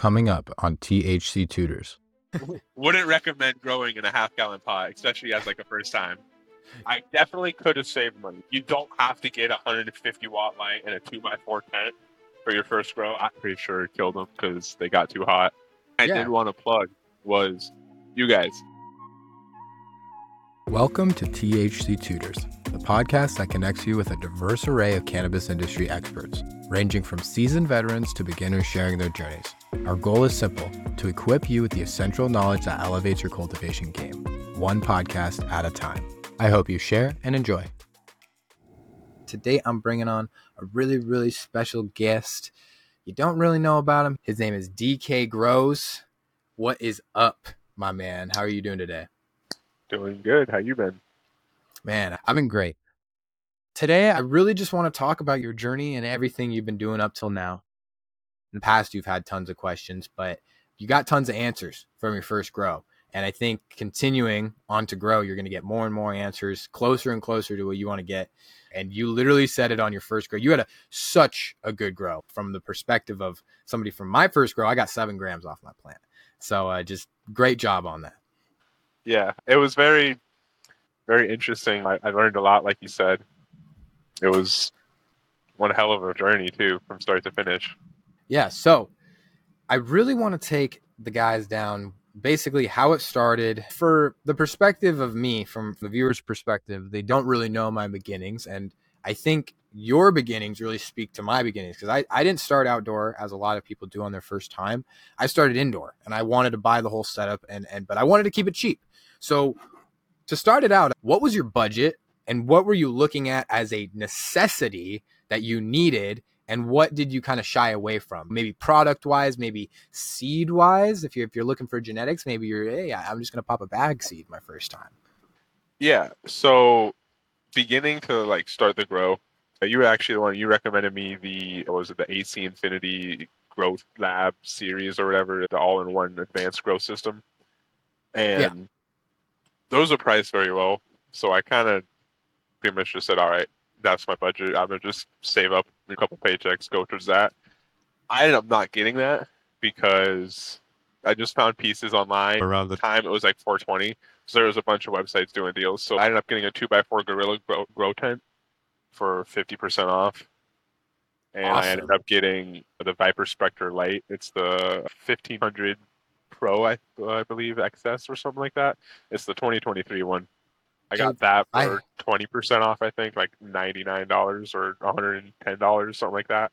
coming up on THC Tutors. Wouldn't recommend growing in a half gallon pot, especially as like a first time. I definitely could have saved money. You don't have to get a 150 watt light and a 2x4 tent for your first grow. I'm pretty sure it killed them because they got too hot. I Yeah. did want to plug was you guys. Welcome to THC Tutors, the podcast that connects you with a diverse array of cannabis industry experts, ranging from seasoned veterans to beginners sharing their journeys. Our goal is simple to equip you with the essential knowledge that elevates your cultivation game, one podcast at a time. I hope you share and enjoy. Today, I'm bringing on a really, really special guest. You don't really know about him. His name is DK Grows. What is up, my man? How are you doing today? Doing good. How you been? Man, I've been great. Today, I really just want to talk about your journey and everything you've been doing up till now. In the past, you've had tons of questions, but you got tons of answers from your first grow. And I think continuing on to grow, you're going to get more and more answers, closer and closer to what you want to get. And you literally said it on your first grow. You had a, such a good grow from the perspective of somebody from my first grow. I got seven grams off my plant. So uh, just great job on that. Yeah, it was very, very interesting. I, I learned a lot, like you said. It was one hell of a journey too, from start to finish. Yeah. So I really want to take the guys down basically how it started for the perspective of me, from the viewer's perspective. They don't really know my beginnings. And I think your beginnings really speak to my beginnings because I, I didn't start outdoor as a lot of people do on their first time. I started indoor and I wanted to buy the whole setup and, and but I wanted to keep it cheap. So to start it out, what was your budget and what were you looking at as a necessity that you needed and what did you kind of shy away from maybe product wise maybe seed wise if you're if you're looking for genetics maybe you're hey i'm just going to pop a bag seed my first time Yeah. So beginning to like start the grow, uh, you were actually the one you recommended me the what was it the AC Infinity Growth Lab series or whatever, the all-in-one advanced growth system, and those are priced very low. So I kind of pretty much just said, all right, that's my budget. I'm gonna just save up a couple paychecks, go towards that. I ended up not getting that because I just found pieces online. Around the time it was like 420 so there was a bunch of websites doing deals. So i ended up getting a 2x4 gorilla grow, grow tent for 50% off. And i ended up getting the ViparSpectra light. It's the 1500 pro i, I believe xs or something like that. It's the 2023 one i got that for 20% off i think like $99 or $110 something like that.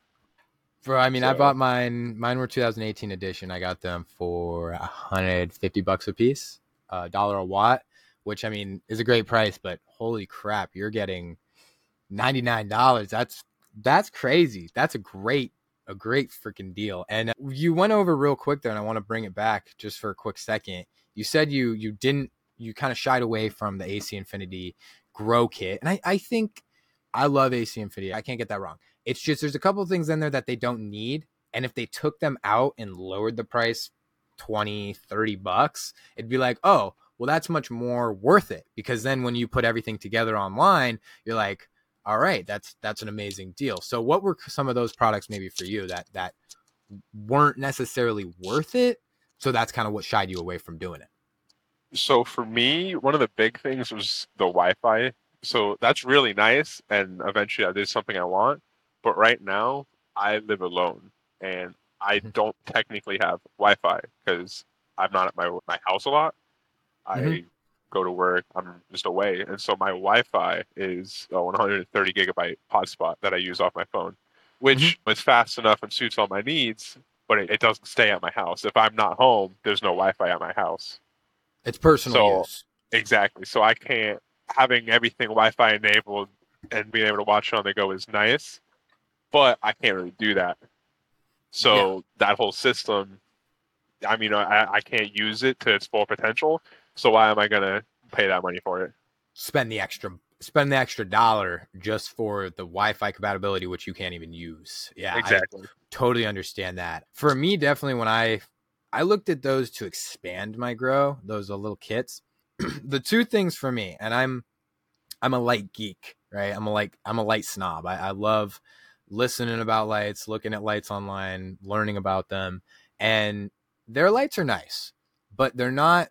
For i mean i bought mine mine were 2018 edition. I got them for 150 bucks a piece a dollar a watt which i mean is a great price but holy crap you're getting $99 that's that's crazy. That's a great a great freaking deal. And uh, you went over real quick there and i want to bring it back just for a quick second. You said you you didn't you kind of shied away from the ac infinity grow kit and i i think i love ac infinity i can't get that wrong. It's just there's a couple of things in there that they don't need and if they took them out and lowered the price 20 30 bucks it'd be like oh well that's much more worth it because then when you put everything together online you're like all right that's that's an amazing deal. So what were some of those products maybe for you that that weren't necessarily worth it? So that's kind of what shied you away from doing it So for me, one of the big things was the Wi-Fi. So that's really nice, and eventually that is something I want. But right now, I live alone, and I Mhm. don't technically have Wi-Fi because I'm not at my my house a lot. I Mhm. go to work. I'm just away, and so my Wi-Fi is a 130 gigabyte hotspot that I use off my phone, which is fast enough and suits all my needs. But it, it doesn't stay at my house. If I'm not home, there's no Wi-Fi at my house. It's personal So- use Exactly. So I can't having everything Wi-Fi enabled and being able to watch it on the go is nice, but I can't really do that. So that whole system, I mean, I, I can't use it to its full potential. So why am I gonna pay that money for it? spend the extra spend the extra dollar just for the wi-fi compatibility which you can't even use yeah I- Exactly. totally understand that. For me, definitely when I I looked at those to expand my grow, those uh, little kits. the two things for me, and I'm I'm a light geek, right? I'm a like I'm a light snob. I, I love listening about lights, looking at lights online, learning about them. and their lights are nice, but they're not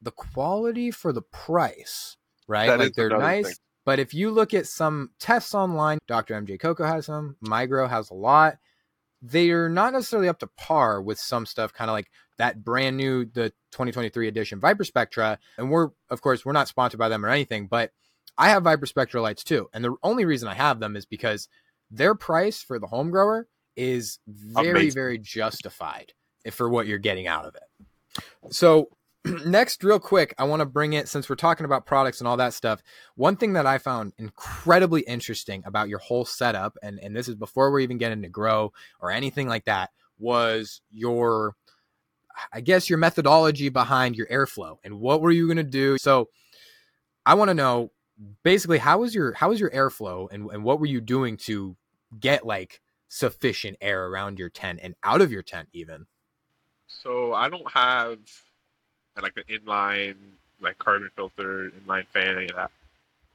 the quality for the price, right? That like they're nice, thing. but if you look at some tests online, Dr. MJ Coco has some, Migro has a lot. They're not necessarily up to par with some stuff, kind of like that brand new the 2023 edition ViparSpectra. And we're of course we're not sponsored by them or anything, but I have ViparSpectra lights too. And the only reason I have them is because their price for the home grower is very, Amazing. very justified eh, for what you're getting out of it. So next, real quick, I want to bring it since we're talking about products and all that stuff. One thing that I found incredibly interesting about your whole setup, and, and this is before we're even getting to grow or anything like that, was your I guess your methodology behind your airflow and what were you going to do? So I want to know basically how was your how was your airflow and, and what were you doing to get like sufficient air around your tent and out of your tent even? So I don't have uh, like an inline like carbon filter, inline fan, any of that.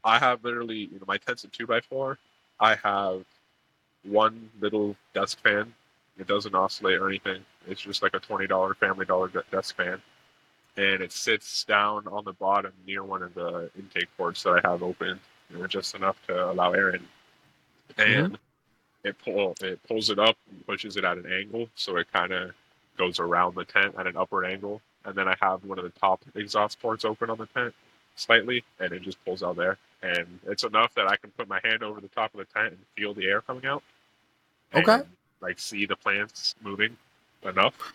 I have literally, you know, my tent's a two by four. I have one little desk fan. It doesn't oscillate or anything. It's just like a twenty dollar Family Dollar desk fan, and it sits down on the bottom near one of the intake ports that I have open, you know, just enough to allow air in. And it pull it pulls it up and pushes it at an angle, so it kind of goes around the tent at an upward angle. And then I have one of the top exhaust ports open on the tent slightly, and it just pulls out there. And it's enough that I can put my hand over the top of the tent and feel the air coming out. Okay. and, like see the plants moving enough.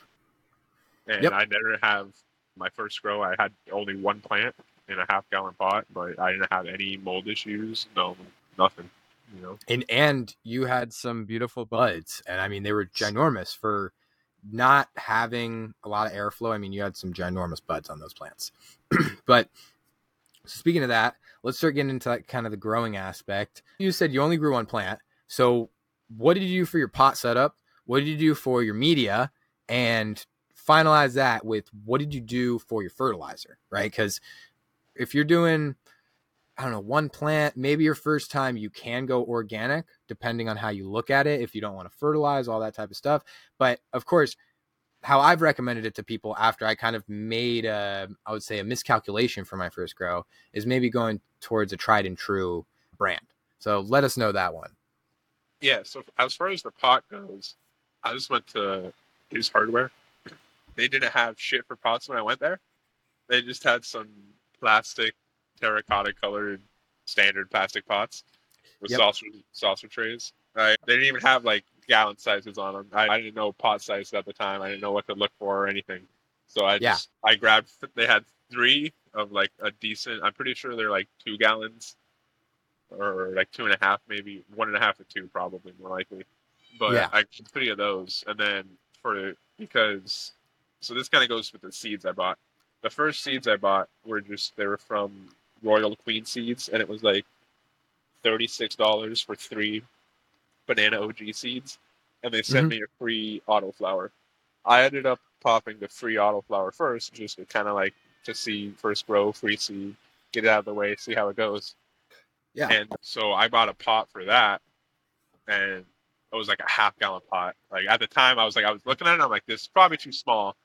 And Yep. I never have my first grow. I had only one plant in a half gallon pot, but I didn't have any mold issues. No, nothing. You know. And and you had some beautiful buds and I mean they were ginormous for not having a lot of airflow. I mean you had some ginormous buds on those plants. but speaking of that, let's start getting into like kind of the growing aspect. You said you only grew one plant. So what did you do for your pot setup? What did you do for your media? And finalize that with what did you do for your fertilizer, right? Because if you're doing, I don't know, one plant, maybe your first time you can go organic, depending on how you look at it. If you don't want to fertilize, all that type of stuff. But of course, how I've recommended it to people after I kind of made a, I would say a miscalculation for my first grow is maybe going towards a tried and true brand. So let us know that one. Yeah, so as far as the pot goes, I just went to his hardware. They didn't have shit for pots when I went there. They just had some plastic, terracotta colored standard plastic pots with Yep. saucer saucer trays. Right? They didn't even have like gallon sizes on them. I, I didn't know pot sizes at the time. I didn't know what to look for or anything. So I Yeah. just I grabbed. They had three of like a decent. I'm pretty sure they're like two gallons or like two and a half, maybe one and a half to two, probably more likely. But Yeah. I three of those, and then for because so this kind of goes with the seeds I bought. The first seeds I bought were just they were from Royal Queen Seeds, and it was like thirty six dollars for three banana OG seeds, and they sent Mhm. me a free autoflower. I ended up popping the free autoflower first, just to kind of like to see first grow, free seed, get it out of the way, see how it goes. Yeah. And so I bought a pot for that, and it was like a half gallon pot. Like at the time, I was like, I was looking at it, I'm like, this is probably too small.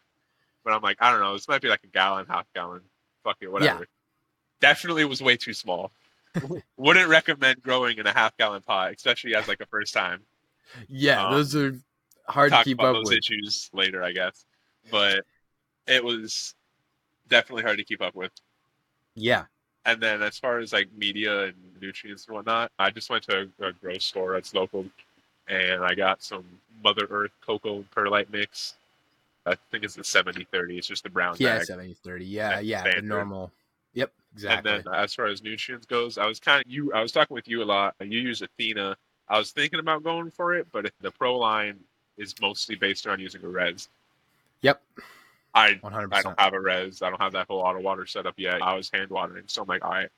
But I'm like, I don't know, this might be like a gallon, half gallon. Fuck it, whatever. Definitely was way too small. Wouldn't recommend growing in a half gallon pot, especially as like a first time. Yeah, Um, those are hard to keep about up those with. issues later, I guess. But it was definitely hard to keep up with. Yeah. And then as far as like media and nutrients and whatnot, I just went to a, a grocery store that's local, and I got some Mother Earth coco perlite mix. I think it's the 70-30. It's just the brown Yeah, bag. 70 30. Yeah, yeah, the normal. Exactly. And then uh, as far as nutrients goes, I was kind of you. I was talking with you a lot. You use Athena. I was thinking about going for it, but the Pro line is mostly based on using a res. Yep, I 100%. I don't have a res. I don't have that whole auto water setup yet. I was hand watering, so I'm like, all right,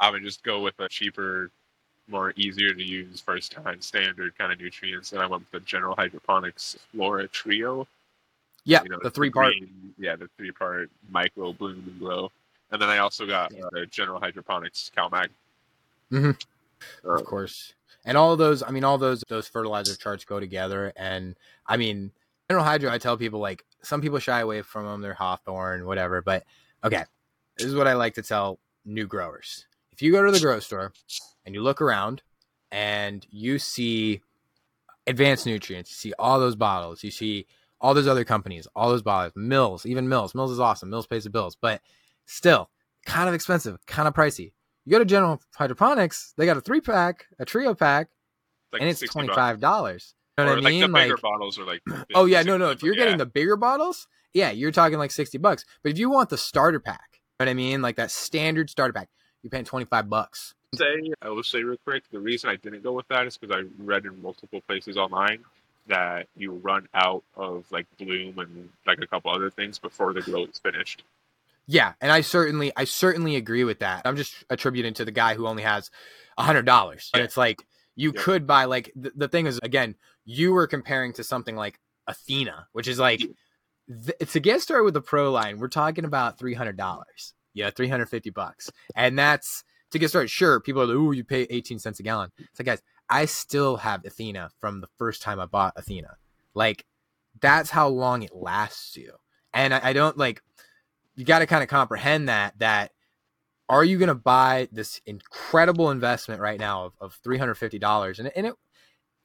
I would just go with a cheaper, more easier to use first time standard kind of nutrients. And I went with the General Hydroponics Flora Trio. yeah, you know, the three part. green- yeah, the three part micro bloom and grow. And then I also got uh, the General Hydroponics CalMag. Mhm. Uh, of course. And all of those, I mean, all those those fertilizer charts go together. And I mean, General Hydro, I tell people like some people shy away from them. They're Hawthorne, whatever. But okay, this is what I like to tell new growers. If you go to the grow store and you look around and you see advanced nutrients, you see all those bottles, you see all those other companies, all those bottles, Mills, even Mills. Mills is awesome. Mills pays the bills, but still kind of expensive, kind of pricey. You go to General Hydroponics, they got a three pack, a trio pack, Like and it's 60 twenty five dollars. You know what I like mean? the bigger Like, bottles are like. oh yeah, no, no. 60, If you're yeah. getting the bigger bottles, yeah, you're talking like sixty bucks. But if you want the starter pack, you know what I mean? Like that standard starter pack, you're paying twenty five bucks. say, I will say real quick, the reason I didn't go with that is because I read in multiple places online that you run out of like bloom and like a couple other things before the growth is finished. Yeah, and I certainly, I certainly agree with that. I'm just attributing to the guy who only has a hundred dollars. And it's like you Yep. could buy like the, the thing is again, you were comparing to something like Athena, which is like th- to get started with the pro line, we're talking about three hundred dollars. Yeah, three hundred fifty bucks, and that's to get started. Sure, people are like, "Ooh, you pay eighteen cents a gallon." It's like, guys, I still have Athena from the first time I bought Athena. Like, that's how long it lasts you, and I, I don't like. You got to kind of comprehend that. That are you going to buy this incredible investment right now of, of three hundred fifty dollars, and, and it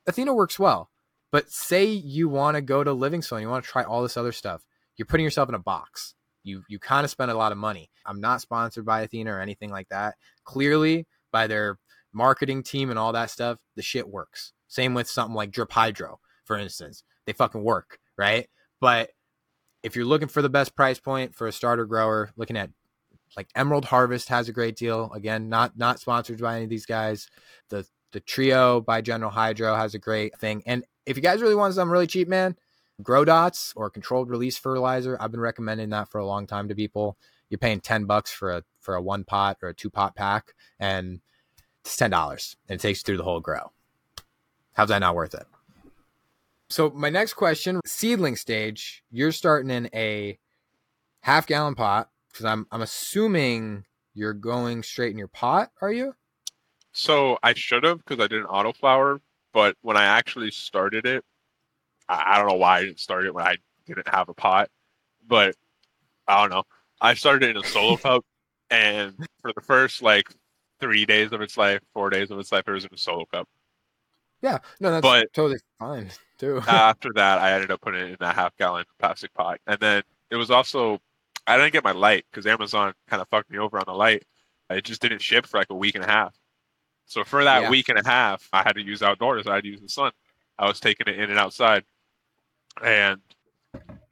Athena works well. But say you want to go to Livingstone, you want to try all this other stuff. You're putting yourself in a box. You you kind of spend a lot of money. I'm not sponsored by Athena or anything like that. Clearly, by their marketing team and all that stuff, the shit works. Same with something like Drip Hydro, for instance. They fucking work, right? But if you're looking for the best price point for a starter grower, looking at like Emerald Harvest has a great deal. Again, not not sponsored by any of these guys. The the trio by General Hydro has a great thing. And if you guys really want something really cheap, man, Grow Dots or controlled release fertilizer. I've been recommending that for a long time to people. You're paying 10 bucks for a for a one pot or a two pot pack, and it's ten dollars and it takes you through the whole grow. How's that not worth it? So my next question, seedling stage, you're starting in a half gallon pot because I'm I'm assuming you're going straight in your pot, are you? So I should have because I did an autoflower, but when I actually started it, I, I don't know why I didn't start it when I didn't have a pot, but I don't know. I started it in a solo cup, and for the first like three days of its life, four days of its life, it was in a solo cup. Yeah, no, that's But- totally fine After that, I ended up putting it in a half gallon plastic pot, and then it was also I didn't get my light because Amazon kind of fucked me over on the light. It just didn't ship for like a week and a half. So for that Yeah. week and a half, I had to use outdoors. I had to use the sun. I was taking it in and outside, and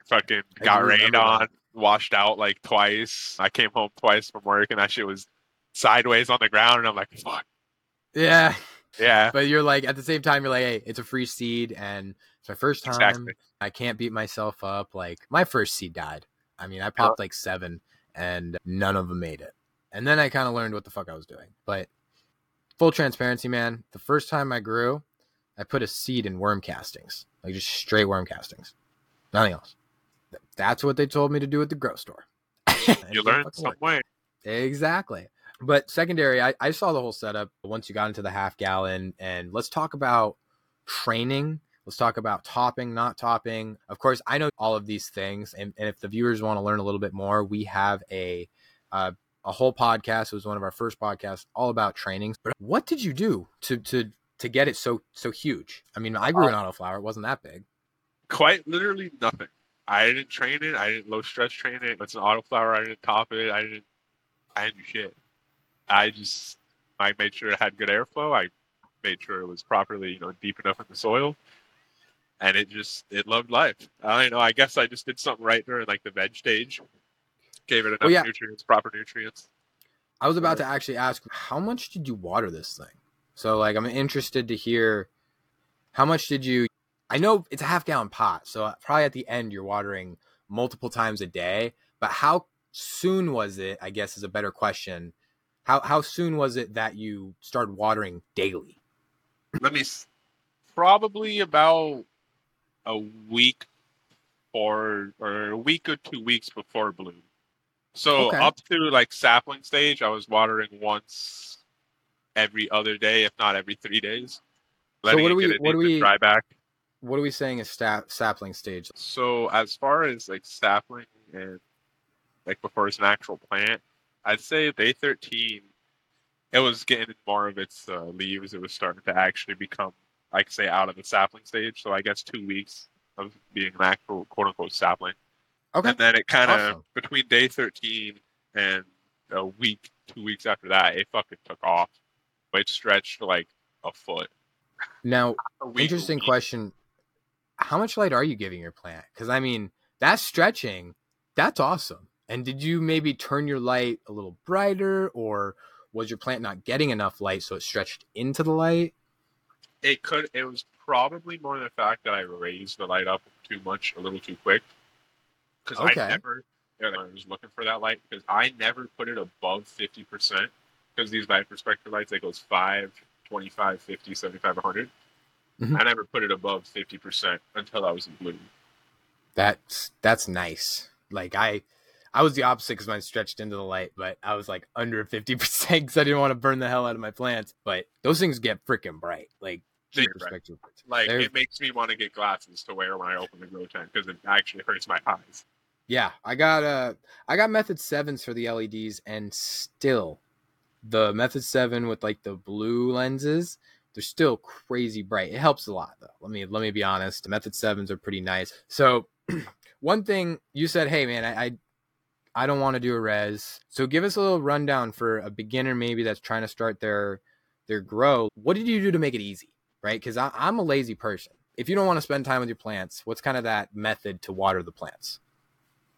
fucking got rained on, that. washed out like twice. I came home twice from work, and that shit was sideways on the ground, and I'm like, fuck, yeah, yeah, but you're like at the same time you're like, hey, it's a free seed and it's my first time. exactly. I can't beat myself up. Like my first seed died. I mean, I uh-huh. popped like seven, and none of them made it. And then I kind of learned what the fuck I was doing. But full transparency, man. The first time I grew, I put a seed in worm castings, like just straight worm castings, nothing else. That's what they told me to do at the grow store. You it learn fucking some way. Exactly. But secondary, I, I saw the whole setup once you got into the half gallon. And let's talk about training. Let's talk about topping, not topping. Of course, I know all of these things. And, and if the viewers want to learn a little bit more, we have a uh, a whole podcast. It was one of our first podcasts all about trainings. But what did you do to to to get it so so huge? I mean, I grew an autoflower. It wasn't that big. quite literally nothing. I didn't train it. I didn't low stress train it. It's an autoflower. I didn't top it. I didn't. I didn't do shit. I just I made sure it had good airflow. I made sure it was properly you know deep enough in the soil, and it just it loved life. I don't know. I guess I just did something right during like the veg stage. Gave it enough Well, yeah. nutrients, proper nutrients. I was about to actually ask, how much did you water this thing? So, like, I'm interested to hear how much did you? I know it's a half gallon pot, so uh, probably at the end you're watering multiple times a day. But how soon was it? I guess is a better question. How how soon was it that you started watering daily? Let me. Probably about a week or or a week or two weeks before bloom. So Okay. up to like sapling stage, I was watering once every other day, if not every three days. So Letting what it do we- what decent we- dry back. what are we saying is sta- sapling stage? So as far as like sapling and like before it's an actual plant, I'd say day 13, it was getting more of its uh, leaves. It was starting to actually become, I could say, out of the sapling stage. So I guess two weeks of being an actual quote unquote sapling. Okay. And then it kind of, Awesome. between day 13 and a week, two weeks after that, it fucking took off. But It stretched like a foot. Now, A week, interesting question. How much light are you giving your plant? Because I mean, that's stretching, that's awesome. And did you maybe turn your light a little brighter, or was your plant not getting enough light so it stretched into the light? It could. It was probably more the fact that I raised the light up too much, a little too quick. Because Okay. I never, you know, I was looking for that light because I never put it above fifty percent. Because these light perspective lights, it goes 5, 25, 50, 75, 100. Mhm. I never put it above fifty percent until I was in blue. That's that's nice. Like I, I was the opposite because mine stretched into the light, but I was like under fifty percent because I didn't want to burn the hell out of my plants. But those things get freaking bright. Like. Like They're- it makes me want to get glasses to wear when I open the grow tent because it actually hurts my eyes. Yeah, I got uh I got Method Sevens for the LEDs, and still, the Method Seven with like the blue lenses, they're still crazy bright. It helps a lot though. Let me let me be honest. The Method Sevens are pretty nice. So, one thing you said, hey man, I I, I don't want to do a res. So give us a little rundown for a beginner maybe that's trying to start their their grow. What did you do to make it easy? Right? Because I'm a lazy person. If you don't want to spend time with your plants, what's kind of that method to water the plants?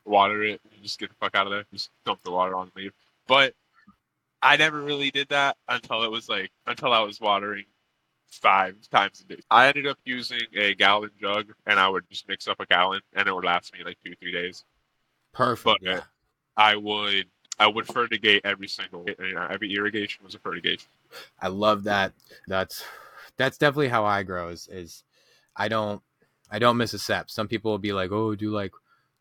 water it, just get the fuck out of there, just dump the water on and leave. But I never really did that until it was like until I was watering five times a day. I ended up using a gallon jug, and I would just mix up a gallon, and it would last me like two three days. Perfect. But, yeah. I would I would fertigate every single you know, every irrigation was a fertigation. I love that. That's that's definitely how I grow. Is is I don't I don't miss a step. Some people will be like, oh, do like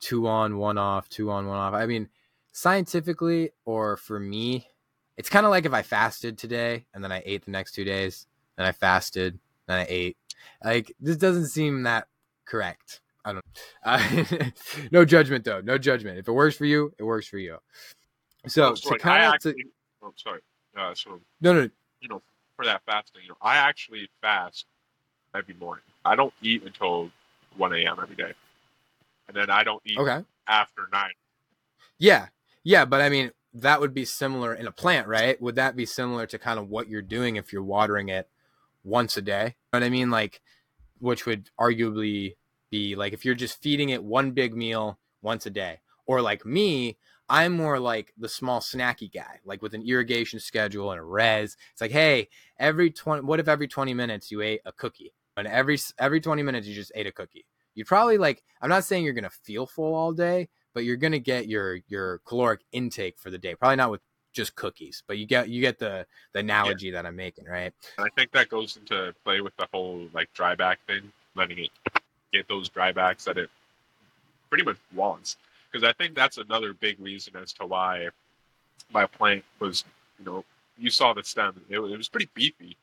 two on, one off, two on, one off. I mean, scientifically, or for me, it's kind of like if I fasted today and then I ate the next two days, and I fasted, then I ate. Like this doesn't seem that correct. I don't. Uh, no judgment though. No judgment. If it works for you, it works for you. So So, to like, I kind of actually, oh sorry, uh, so no no you know for that fasting, you know I actually fast every morning. I don't eat until one a.m. every day, and then I don't eat okay. after nine. Yeah. Yeah, but I mean, that would be similar in a plant, right? Would that be similar to kind of what you're doing if you're watering it once a day? You know what I mean? Like, which would arguably be like if you're just feeding it one big meal once a day. Or like me, I'm more like the small snacky guy, like with an irrigation schedule and a res. It's like, hey, every 20, what if every 20 minutes you ate a cookie? And every, every 20 minutes you just ate a cookie. You'd probably like, I'm not saying you're going to feel full all day, but you're gonna get your your caloric intake for the day. Probably not with just cookies, but you get you get the the analogy that I'm making, right? And I think that goes into play with the whole like dry back thing, letting it get those dry backs that it pretty much wants. Because I think that's another big reason as to why my plant was, you know, you saw the stem. It, was- it was pretty beefy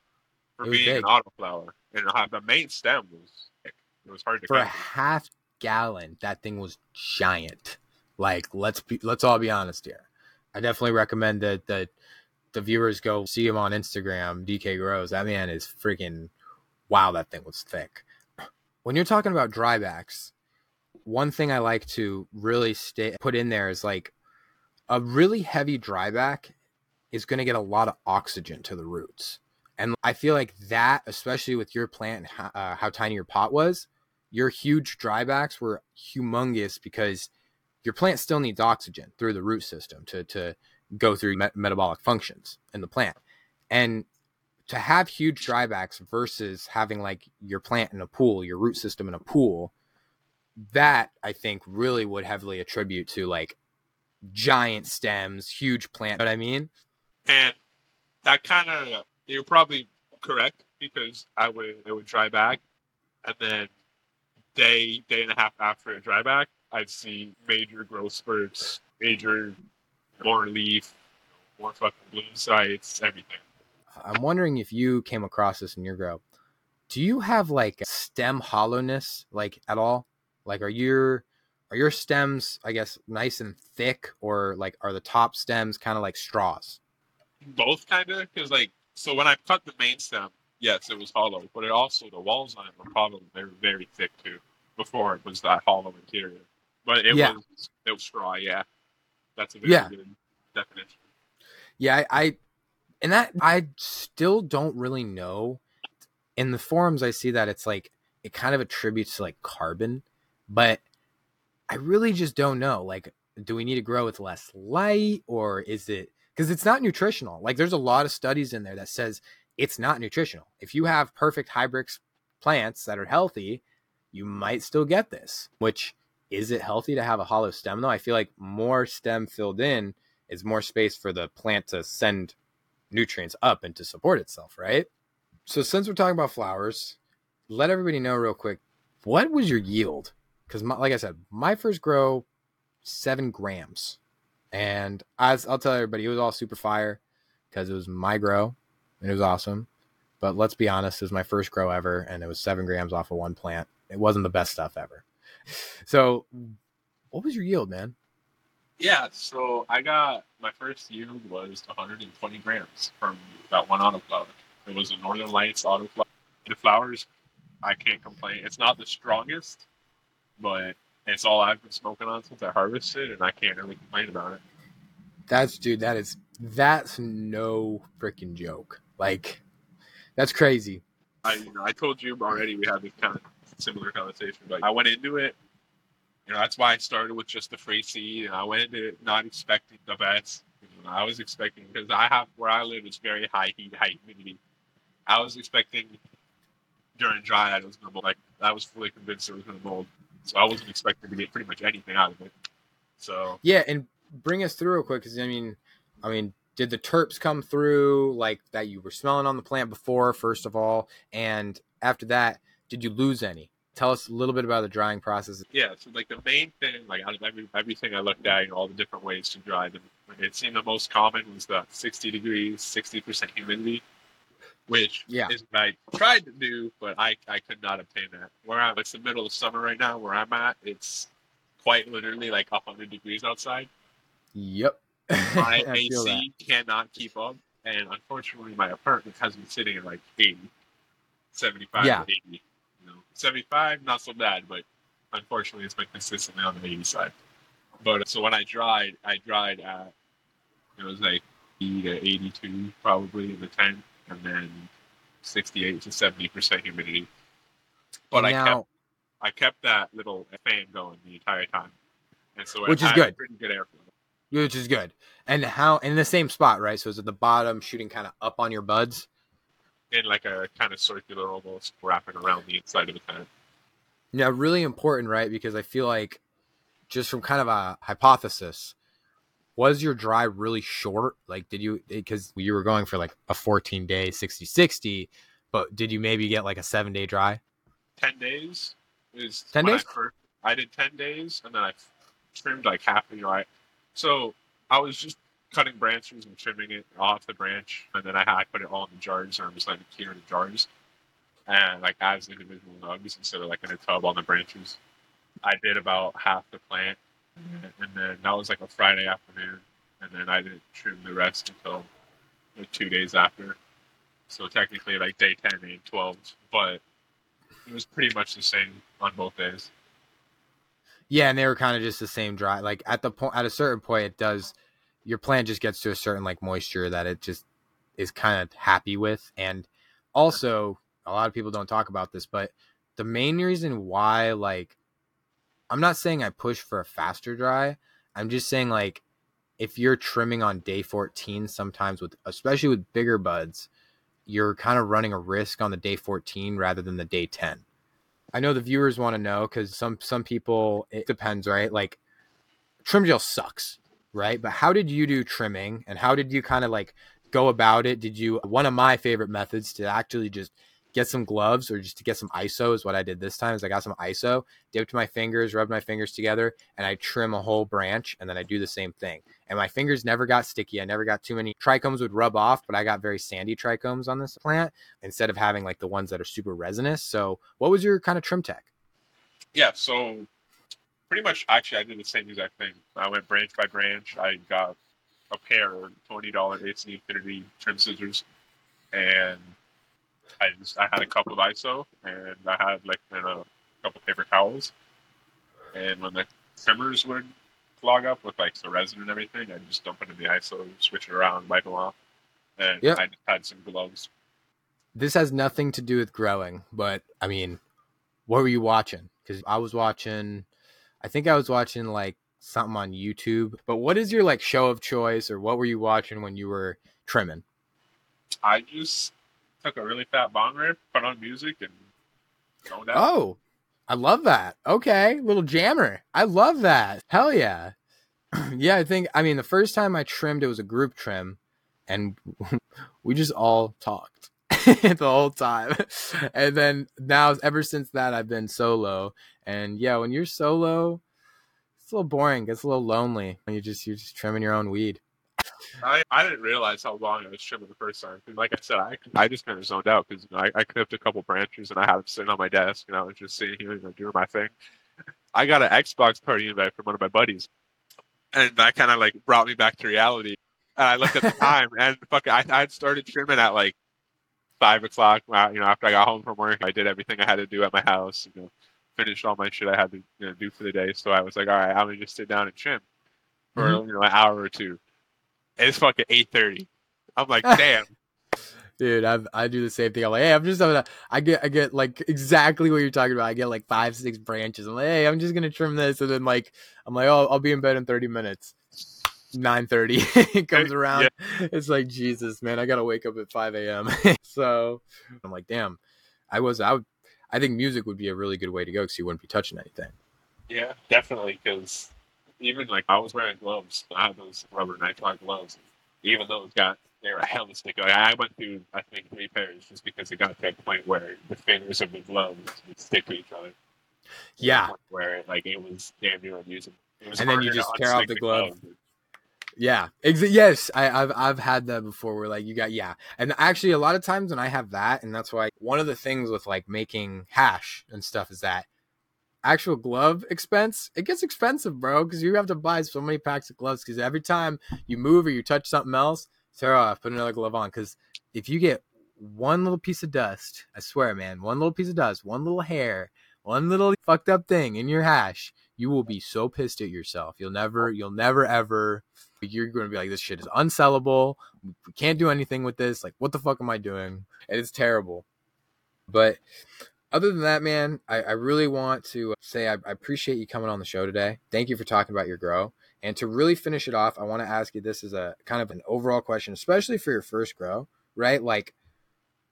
for being big. an autoflower, and the main stem was thick. It was hard to For a half gallon, that thing was giant. Like let's be let's all be honest here. I definitely recommend that that the viewers go see him on Instagram, DK Grows. That man is freaking wow. That thing was thick. When you're talking about drybacks, one thing I like to really stay put in there is like a really heavy dryback is going to get a lot of oxygen to the roots. And I feel like that, especially with your plant how, uh, how tiny your pot was, your huge drybacks were humongous because your plant still needs oxygen through the root system to, to go through me- metabolic functions in the plant. And to have huge drybacks versus having like your plant in a pool, your root system in a pool, that I think really would heavily attribute to like giant stems, huge plant. You know what I mean? and that kind of you're probably correct because I would it would dry back, and then day day and a half after it dry back, I'd see major growth spurts, major more leaf, more fucking bloom sites, everything. I'm wondering if you came across this in your grow. do you have like stem hollowness like at all? Like are your are your stems I guess nice and thick or like are the top stems kind of like straws? Both kind of because like so when I cut the main stem, yes, it was hollow, but it also the walls on it were probably very very thick too. Before it was that hollow interior, but it Yeah. was it was straw. Yeah, that's a very Yeah. good definition. Yeah, I, I and that I still don't really know. In the forums I see that it's like it kind of attributes to like carbon, but I really just don't know. Like do we need to grow with less light or is it cuz it's not nutritional. Like there's a lot of studies in there that says it's not nutritional. If you have perfect hybrids plants that are healthy, you might still get this. Which is it healthy to have a hollow stem though? I feel like more stem filled in is more space for the plant to send nutrients up and to support itself, right? So since we're talking about flowers, let everybody know real quick, what was your yield? Because like I said, my first grow seven grams, and as I'll tell everybody, it was all super fire because it was my grow and it was awesome. But let's be honest, it was my first grow ever, and it was seven grams off of one plant. It wasn't the best stuff ever. So, what was your yield, man? Yeah, so I got my first yield was 120 grams from that one autoflower. It was a Northern Lights autoflower. The flowers, I can't complain. It's not the strongest, but it's all I've been smoking on since I harvested, and I can't really complain about it. That's dude, that is that's no freaking joke. Like that's crazy. I, you know, I told you already we had this kind of similar conversation, but I went into it. You know, that's why I started with just the free seed, and I went into it not expecting the best. You know, I was expecting because I have where I live is very high heat, high humidity. I was expecting during dry it was to mold. Like I was fully convinced it was going to mold, so I wasn't expecting to get pretty much anything out of it. So Yeah, and bring us through real quick because I mean, I mean, did the terps come through like that you were smelling on the plant before, first of all, and after that, did you lose any? Tell us a little bit about the drying process. Yeah, so like the main thing, like out of every, everything I looked at, you know, all the different ways to dry them, it seemed the most common was the 60 degrees, 60% humidity, which Yeah. is what I tried to do, but I, I could not obtain that. Where I'm, it's the middle of summer right now, where I'm at, it's quite literally like 100 degrees outside. Yep. My I that. AC cannot keep up, and unfortunately, my apartment has been sitting at like 80, 75 Yeah. 80. Know, 75, not so bad, but unfortunately, it's been consistently on the 80 side. But uh, so when I dried, I dried at it was like 80 to 82 probably in the tent, and then 68 to 70 percent humidity. But I kept I kept that little fan going the entire time, and so Which is had good. Pretty good airflow. which is good. And how in the same spot, right? So it's at the bottom shooting kind of up on your buds? In like a kind of circular almost wrapping around the inside of the tent. Now, really important, right? Because I feel like just from kind of a hypothesis, was your dry really short? Like, did you, eh, because you were going for like a 14 day 60 60, but did you maybe get like a seven day dry? Ten days is 10 days? I, first, I did ten days, and then I trimmed like half the dry. So I was just cutting branches and trimming it off the branch, and then I had I put it all in the jars, and I'm just letting it cure in the jars, and like as individual nugs instead of like in a tub on the branches. I did about half the plant, mm-hmm. and then that was like a Friday afternoon, and then I didn't trim the rest until like two days after. So technically, like day ten and twelve, but it was pretty much the same on both days. Yeah, and they were kind of just the same dry. Like at the point, at a certain point, it does. Your plant just gets to a certain like moisture that it just is kind of happy with, and also a lot of people don't talk about this, but the main reason why, like, I'm not saying I push for a faster dry. I'm just saying like if you're trimming on day 14, sometimes with especially with bigger buds, you're kind of running a risk on the day 14 rather than the day 10. I know the viewers want to know because some some people it depends, right? Like trim gel sucks, right? But how did you do trimming and how did you kind of like go about it? Did you one of my favorite methods to actually just get some gloves or just to get some ISO is what I did this time. Is I got some ISO, dipped my fingers, rubbed my fingers together, and I trim a whole branch, and then I do the same thing. And my fingers never got sticky. I never got too many trichomes would rub off, but I got very sandy trichomes on this plant instead of having like the ones that are super resinous. So, what was your kind of trim tech? Yeah, so pretty much actually I did the same exact thing. I went branch by branch. I got a pair of twenty dollar AC Infinity trim scissors, and I just I had a couple of ISO and I had like you know, a couple paper towels, and when the trimmers would clog up with like the resin and everything, I just dump it in the ISO, switch it around, wipe them off, and Yep. I just had some gloves. This has nothing to do with growing, but I mean, what were you watching? Because I was watching, I think I was watching like something on YouTube. But what is your like show of choice, or what were you watching when you were trimming? I just took a really fat bong rip, put on music, and going down. Oh, I love that. Okay, little jammer. I love that. Hell yeah. yeah, I think I mean the first time I trimmed it was a group trim and we just all talked the whole time. And then now ever since that I've been solo. And yeah, when you're solo, it's a little boring, it's a little lonely when you just you're just trimming your own weed. I, I didn't realize how long I was trimming the first time. 'Cause like I said, I, I just kind of zoned out because you know, I, I clipped a couple branches and I had them sitting on my desk and I was just sitting here you know, doing my thing. I got an Xbox party invite from one of my buddies, and that kind of like brought me back to reality. And I looked at the time and fuck, I I had started trimming at like five o'clock. uh, You know, after I got home from work, I did everything I had to do at my house. You know, finished all my shit I had to you know, do for the day. So I was like, all right, I'm gonna just sit down and trim for mm-hmm. you know an hour or two. And it's fucking eight thirty. I'm like, damn. Dude, I I do the same thing. I'm like, hey, I'm just gonna, I get I get like exactly what you're talking about. I get like five, six branches. I'm like, hey, I'm just gonna trim this, and then like I'm like, oh, I'll be in bed in 30 minutes. 9:30 it comes around. It's like Jesus, man. I gotta wake up at 5 a.m. so I'm like, damn. I was I would I think music would be a really good way to go because you wouldn't be touching anything. Yeah, definitely. Because even like I was wearing gloves. I had those rubber nitrile gloves. Even those got they were hella sticky. Like, I went through I think three pairs just because it got to a point where the fingers of the gloves would stick to each other. Yeah, Where like it was damn near unusable. And then you just tear off the glove. glove. Yeah. Ex- yes, I, I've I've had that before. Where like you got yeah, and actually a lot of times when I have that, and that's why one of the things with like making hash and stuff is that actual glove expense it gets expensive, bro, because you have to buy so many packs of gloves. Because every time you move or you touch something else, tear off, put another glove on. Because if you get one little piece of dust, I swear, man, one little piece of dust, one little hair, one little fucked up thing in your hash, you will be so pissed at yourself. You'll never, you'll never ever you're going to be like, this shit is unsellable. We can't do anything with this. Like, what the fuck am I doing? And it's terrible. But other than that, man, I, I really want to say I, I appreciate you coming on the show today. Thank you for talking about your grow. And to really finish it off, I want to ask you this as a kind of an overall question, especially for your first grow, right? Like,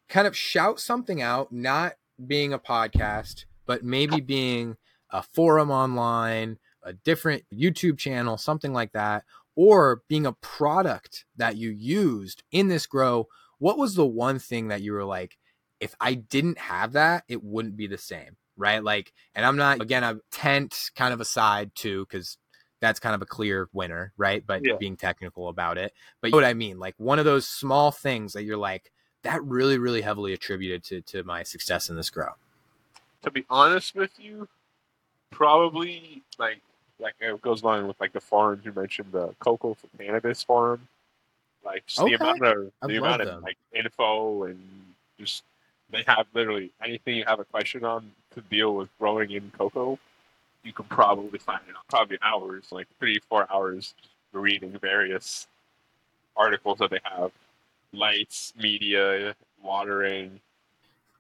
kind of shout something out, not being a podcast, but maybe being a forum online, a different YouTube channel, something like that, or being a product that you used in this grow, what was the one thing that you were like, if I didn't have that, it wouldn't be the same, right? Like, and I'm not, again, I'm tent kind of aside too, because that's kind of a clear winner, right? But Yeah. being technical about it. But you know what I mean? Like one of those small things that you're like, that really, really heavily attributed to, to my success in this grow. to be honest with you, probably like like it goes along with like the farms you mentioned, the coco for cannabis farm. Like just Okay. the amount of I the amount them. of like info and just they have literally anything you have a question on to deal with growing in coco, you can probably find it probably hours, like three, four hours reading various articles that they have. Lights, media, watering,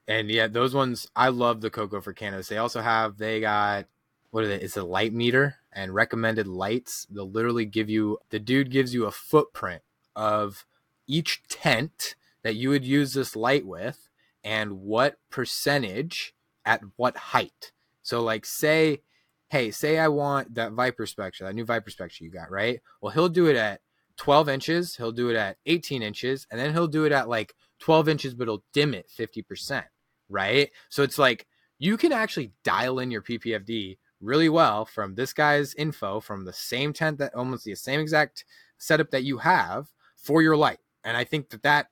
And yeah, those ones I love the coco for cannabis. They also have they got what are they? It's a light meter and recommended lights. They'll literally give you the dude gives you a footprint of each tent that you would use this light with and what percentage at what height. So like say, hey, say I want that ViparSpectra, that new ViparSpectra you got, right? Well, he'll do it at 12 inches, he'll do it at 18 inches, and then he'll do it at like 12 inches, but he'll dim it 50%. right? So it's like you can actually dial in your PPFD really well from this guy's info from the same tent that almost the same exact setup that you have for your light. And I think that that,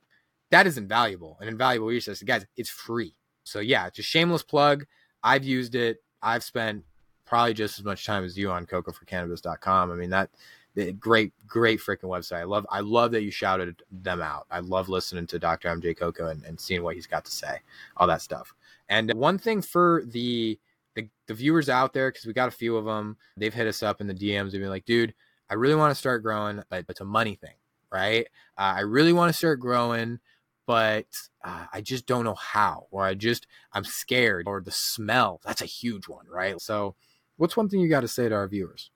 that is invaluable and invaluable resource. Guys, it's free. So yeah, just shameless plug. I've used it. I've spent probably just as much time as you on cocoforcannabis.com. I mean, that great, great freaking website. I love, I love that you shouted them out. I love listening to Dr. MJ Coco and, and seeing what he's got to say, all that stuff. And one thing for the, the, the viewers out there, because we got a few of them, they've hit us up in the DMs and be like, dude, I really want to start growing, but it's a money thing, right? Uh, I really want to start growing, but uh, I just don't know how, or I just, I'm scared, or the smell. That's a huge one, right? So, what's one thing you got to say to our viewers?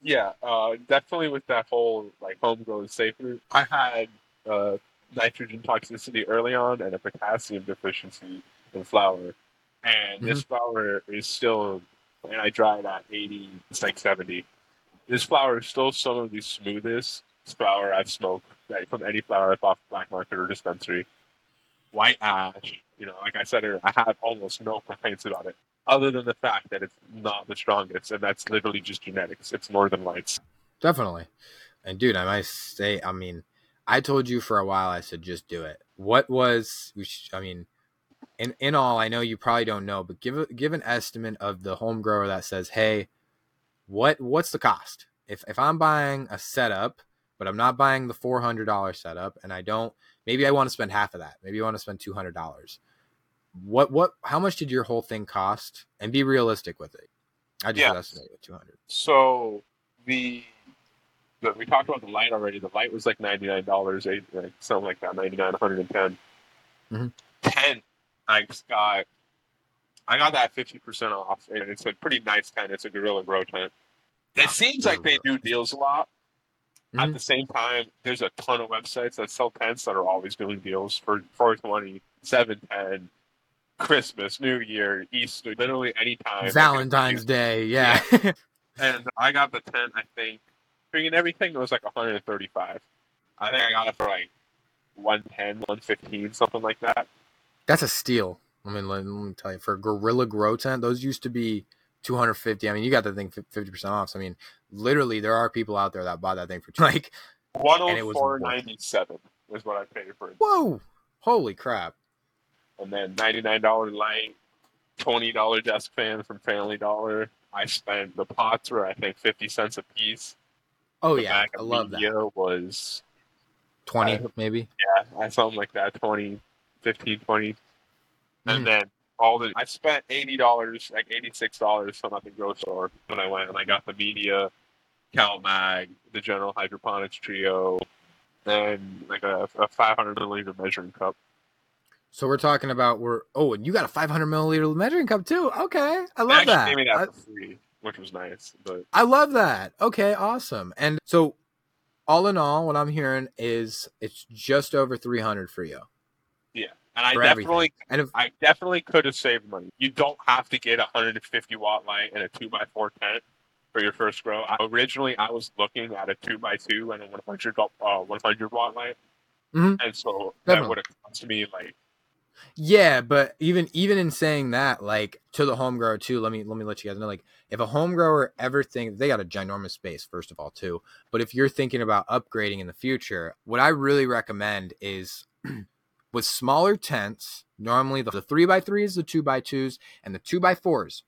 Yeah, uh, definitely with that whole like homegrown safe route. I had uh, nitrogen toxicity early on and a potassium deficiency in flower. And mm-hmm. this flower is still, and I dried at 80, it's like 70. This flower is still some of the smoothest flower I've smoked like, from any flower I've off black market or dispensary. White ash, you know, like I said earlier, I have almost no complaints about it, other than the fact that it's not the strongest, and that's literally just genetics. It's Northern Lights. Definitely. And dude, I might say, I mean, I told you for a while, I said, just do it. What was, I mean, in in all, I know you probably don't know, but give a, give an estimate of the home grower that says, "Hey, what what's the cost? If if I'm buying a setup, but I'm not buying the four hundred dollar setup, and I don't, maybe I want to spend half of that. Maybe I want to spend two hundred dollars. What what? How much did your whole thing cost? And be realistic with it. I just yeah. estimated two hundred. So the we talked about the light already. The light was like ninety nine dollars, like something like that, 99 110 mm-hmm. Ten I got I got that fifty percent off, and it's a pretty nice tent. It's a Gorilla Grow tent. It seems like they do deals a lot. Mm-hmm. At the same time, there's a ton of websites that sell tents that are always doing deals for 420, 710, Christmas, New Year, Easter, literally any time. Valentine's Day, yeah. yeah. and I got the tent, I think, bringing everything, it was like 135. I think I got it for like 110, 115, something like that. That's a steal. I mean, let, let me tell you, for Gorilla Grow tent, those used to be 250. I mean, you got the thing 50% off. So, I mean, literally, there are people out there that bought that thing for like 104.97 is what I paid for it. Whoa! Holy crap! And then $99 light, $20 desk fan from Family Dollar. I spent the pots were I think 50 cents a piece. Oh the yeah, I love that. Was 20 uh, maybe. Yeah, I something like that. 20 15 20 and mm. then all the I spent eighty dollars, like eighty six dollars from at the grocery store when I went and I got the media, CalMag, the General Hydroponics Trio, and like a, a five hundred milliliter measuring cup. So we're talking about we're oh, and you got a five hundred milliliter measuring cup too. Okay, I love that. That I, for free, which was nice. But I love that. Okay, awesome. And so, all in all, what I'm hearing is it's just over three hundred for you. Yeah. And I definitely, and I definitely could have saved money. You don't have to get a 150 watt light and a two x four tent for your first grow. I, originally, I was looking at a two x two and a 100 uh, 100 watt light, mm-hmm. and so definitely. that would have cost me like. Yeah, but even even in saying that, like to the home grower too, let me let me let you guys know, like if a home grower ever thinks they got a ginormous space, first of all, too. But if you're thinking about upgrading in the future, what I really recommend is with smaller tents, normally the, three by threes, the two by twos, and the two by fours.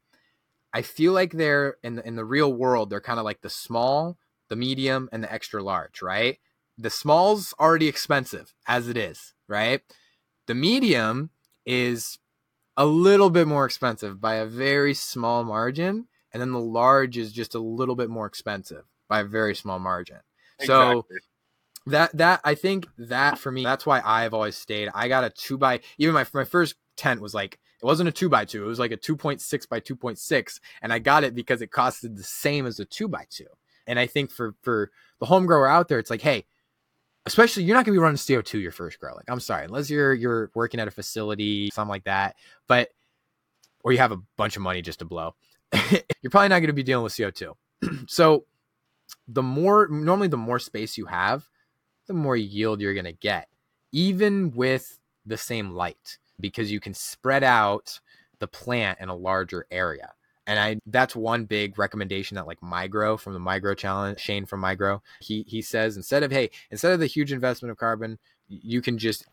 I feel like they're in the in the real world, they're kind of like the small, the medium, and the extra large, right? The small's already expensive as it is, right? The medium is a little bit more expensive by a very small margin, and then the large is just a little bit more expensive by a very small margin. Exactly. So that that I think that for me, that's why I've always stayed. I got a two by even my my first tent was like it wasn't a two by two, it was like a two point six by two point six, and I got it because it costed the same as a two by two. And I think for for the home grower out there, it's like, hey, especially you're not gonna be running CO two your first grow. Like I'm sorry, unless you're you're working at a facility, something like that, but or you have a bunch of money just to blow, you're probably not gonna be dealing with CO two. so the more normally the more space you have the more yield you're going to get, even with the same light. because you can spread out the plant in a larger area. And I that's one big recommendation that like Migro from the Migro challenge, Shane from Migro, he he says instead of hey, instead of the huge investment of carbon, you can just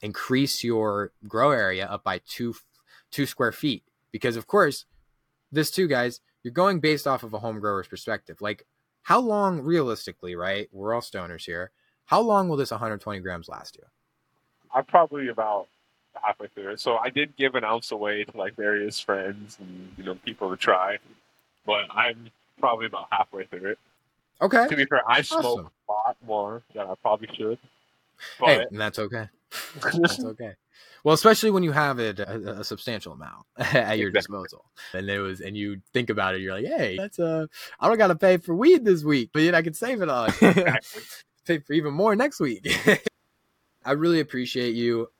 increase your grow area up by two two square feet. Because of course, this too, guys, you're going based off of a home grower's perspective. Like, how long realistically, right? We're all stoners here. How long will this 120 grams last you? I'm probably about halfway through it. So I did give an ounce away to like various friends and you know people to try, but I'm probably about halfway through it. Okay. To be fair, I smoke a lot more than I probably should. But... Hey, and that's okay. that's okay. Well, especially when you have it uh, a, a substantial amount at your disposal, and it was, and you think about it, you're like, hey, that's a I don't got to pay for weed this week, but yet I can save it on. pay for even more next week. I really appreciate you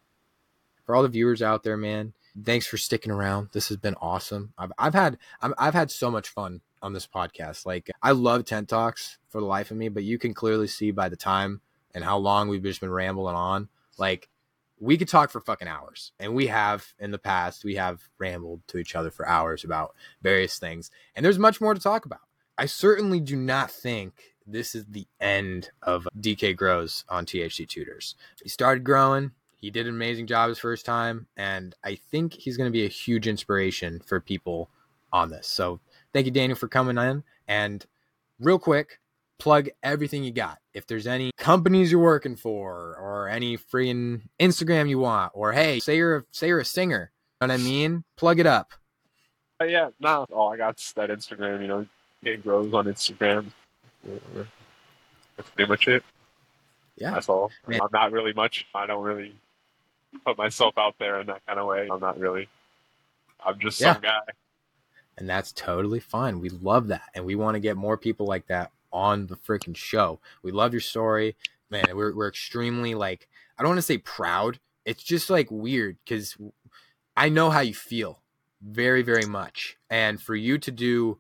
for all the viewers out there, man. Thanks for sticking around. This has been awesome. I've, I've had I've, I've had so much fun on this podcast. Like I love tent talks for the life of me, but you can clearly see by the time and how long we've just been rambling on. Like we could talk for fucking hours, and we have in the past. We have rambled to each other for hours about various things, and there's much more to talk about. I certainly do not think this is the end of DK Grows on THC Tutors. He started growing. He did an amazing job his first time, and I think he's going to be a huge inspiration for people on this. So thank you, Daniel, for coming in. And real quick, plug everything you got. If there's any companies you're working for, or any freaking Instagram you want, or hey, say you're a, say you're a singer, you know what I mean? Plug it up. Uh, yeah, no, oh, I got that Instagram. You know, it grows on Instagram. That's pretty much it. Yeah, that's all. Man. I'm not really much. I don't really put myself out there in that kind of way. I'm not really. I'm just yeah. some guy. And that's totally fine. We love that, and we want to get more people like that on the freaking show. We love your story, man. We're we're extremely like I don't want to say proud. It's just like weird because I know how you feel very very much, and for you to do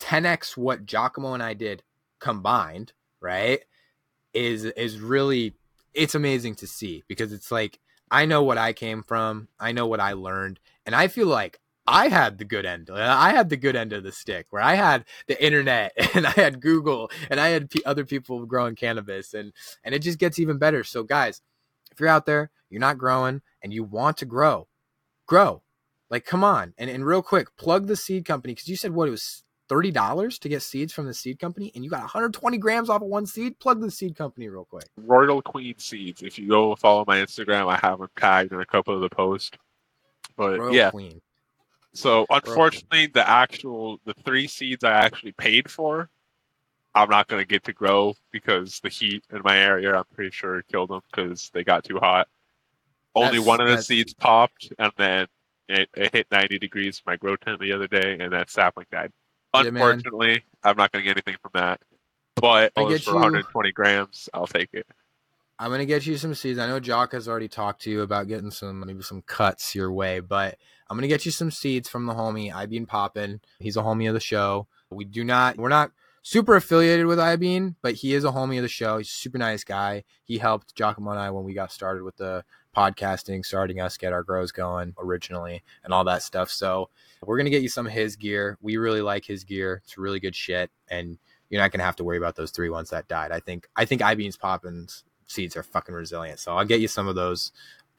10x what Giacomo and I did combined, right? Is is really it's amazing to see because it's like I know what I came from, I know what I learned, and I feel like I had the good end. I had the good end of the stick where I had the internet and I had Google and I had p- other people growing cannabis and and it just gets even better. So guys, if you're out there, you're not growing and you want to grow, grow. Like come on. And and real quick, plug the seed company cuz you said what it was $30 to get seeds from the seed company and you got 120 grams off of one seed, plug the seed company real quick. Royal Queen Seeds. If you go follow my Instagram, I have them tagged in a couple of the posts. But Royal yeah. Queen. So unfortunately, the actual the three seeds I actually paid for, I'm not going to get to grow because the heat in my area, I'm pretty sure killed them because they got too hot. Only that's, one of the seeds popped, and then it, it, hit 90 degrees in my grow tent the other day, and that sapling died. Unfortunately, yeah, I'm not going to get anything from that. But for you, 120 grams, I'll take it. I'm gonna get you some seeds. I know Jock has already talked to you about getting some maybe some cuts your way, but I'm gonna get you some seeds from the homie Ibean Poppin. He's a homie of the show. We do not we're not super affiliated with Ibean, but he is a homie of the show. He's a super nice guy. He helped Giacomo and I when we got started with the podcasting, starting us get our grows going originally and all that stuff. So we're gonna get you some of his gear. We really like his gear. It's really good shit, and you're not gonna have to worry about those three ones that died. I think I think Ibean's Poppins seeds are fucking resilient. So I'll get you some of those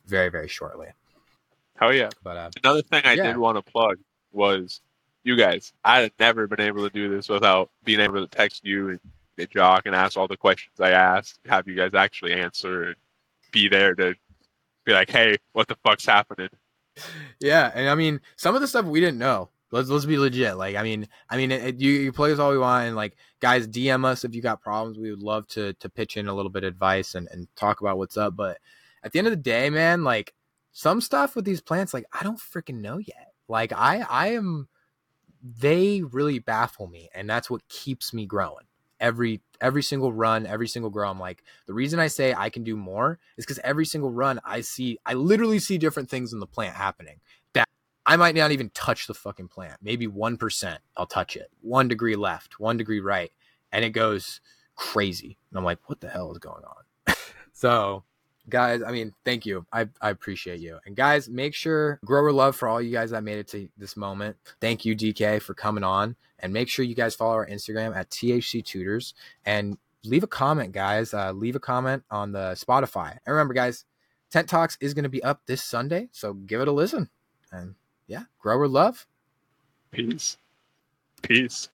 very very shortly. Hell yeah! But uh, another thing I yeah. did want to plug was you guys. I had never been able to do this without being able to text you and Jock and ask all the questions I asked. Have you guys actually answer and be there to be like, hey, what the fuck's happening? Yeah, and I mean, some of the stuff we didn't know. Let's let's be legit. Like, I mean, I mean, it, you you play us all we want, and like, guys, DM us if you got problems. We would love to to pitch in a little bit of advice and and talk about what's up. But at the end of the day, man, like some stuff with these plants, like I don't freaking know yet. Like I I am, they really baffle me, and that's what keeps me growing every every single run, every single grow. I'm like, the reason I say I can do more is because every single run I see, I literally see different things in the plant happening that I might not even touch the fucking plant. Maybe 1% I'll touch it. One degree left, one degree right. And it goes crazy. And I'm like, what the hell is going on? so guys i mean thank you I, I appreciate you and guys make sure grower love for all you guys that made it to this moment thank you dk for coming on and make sure you guys follow our instagram at thc tutors. And leave a comment guys. Uh, leave a comment on the spotify. And remember guys tent talks is going to be up this sunday so give it a listen. And yeah grower love. Peace. Peace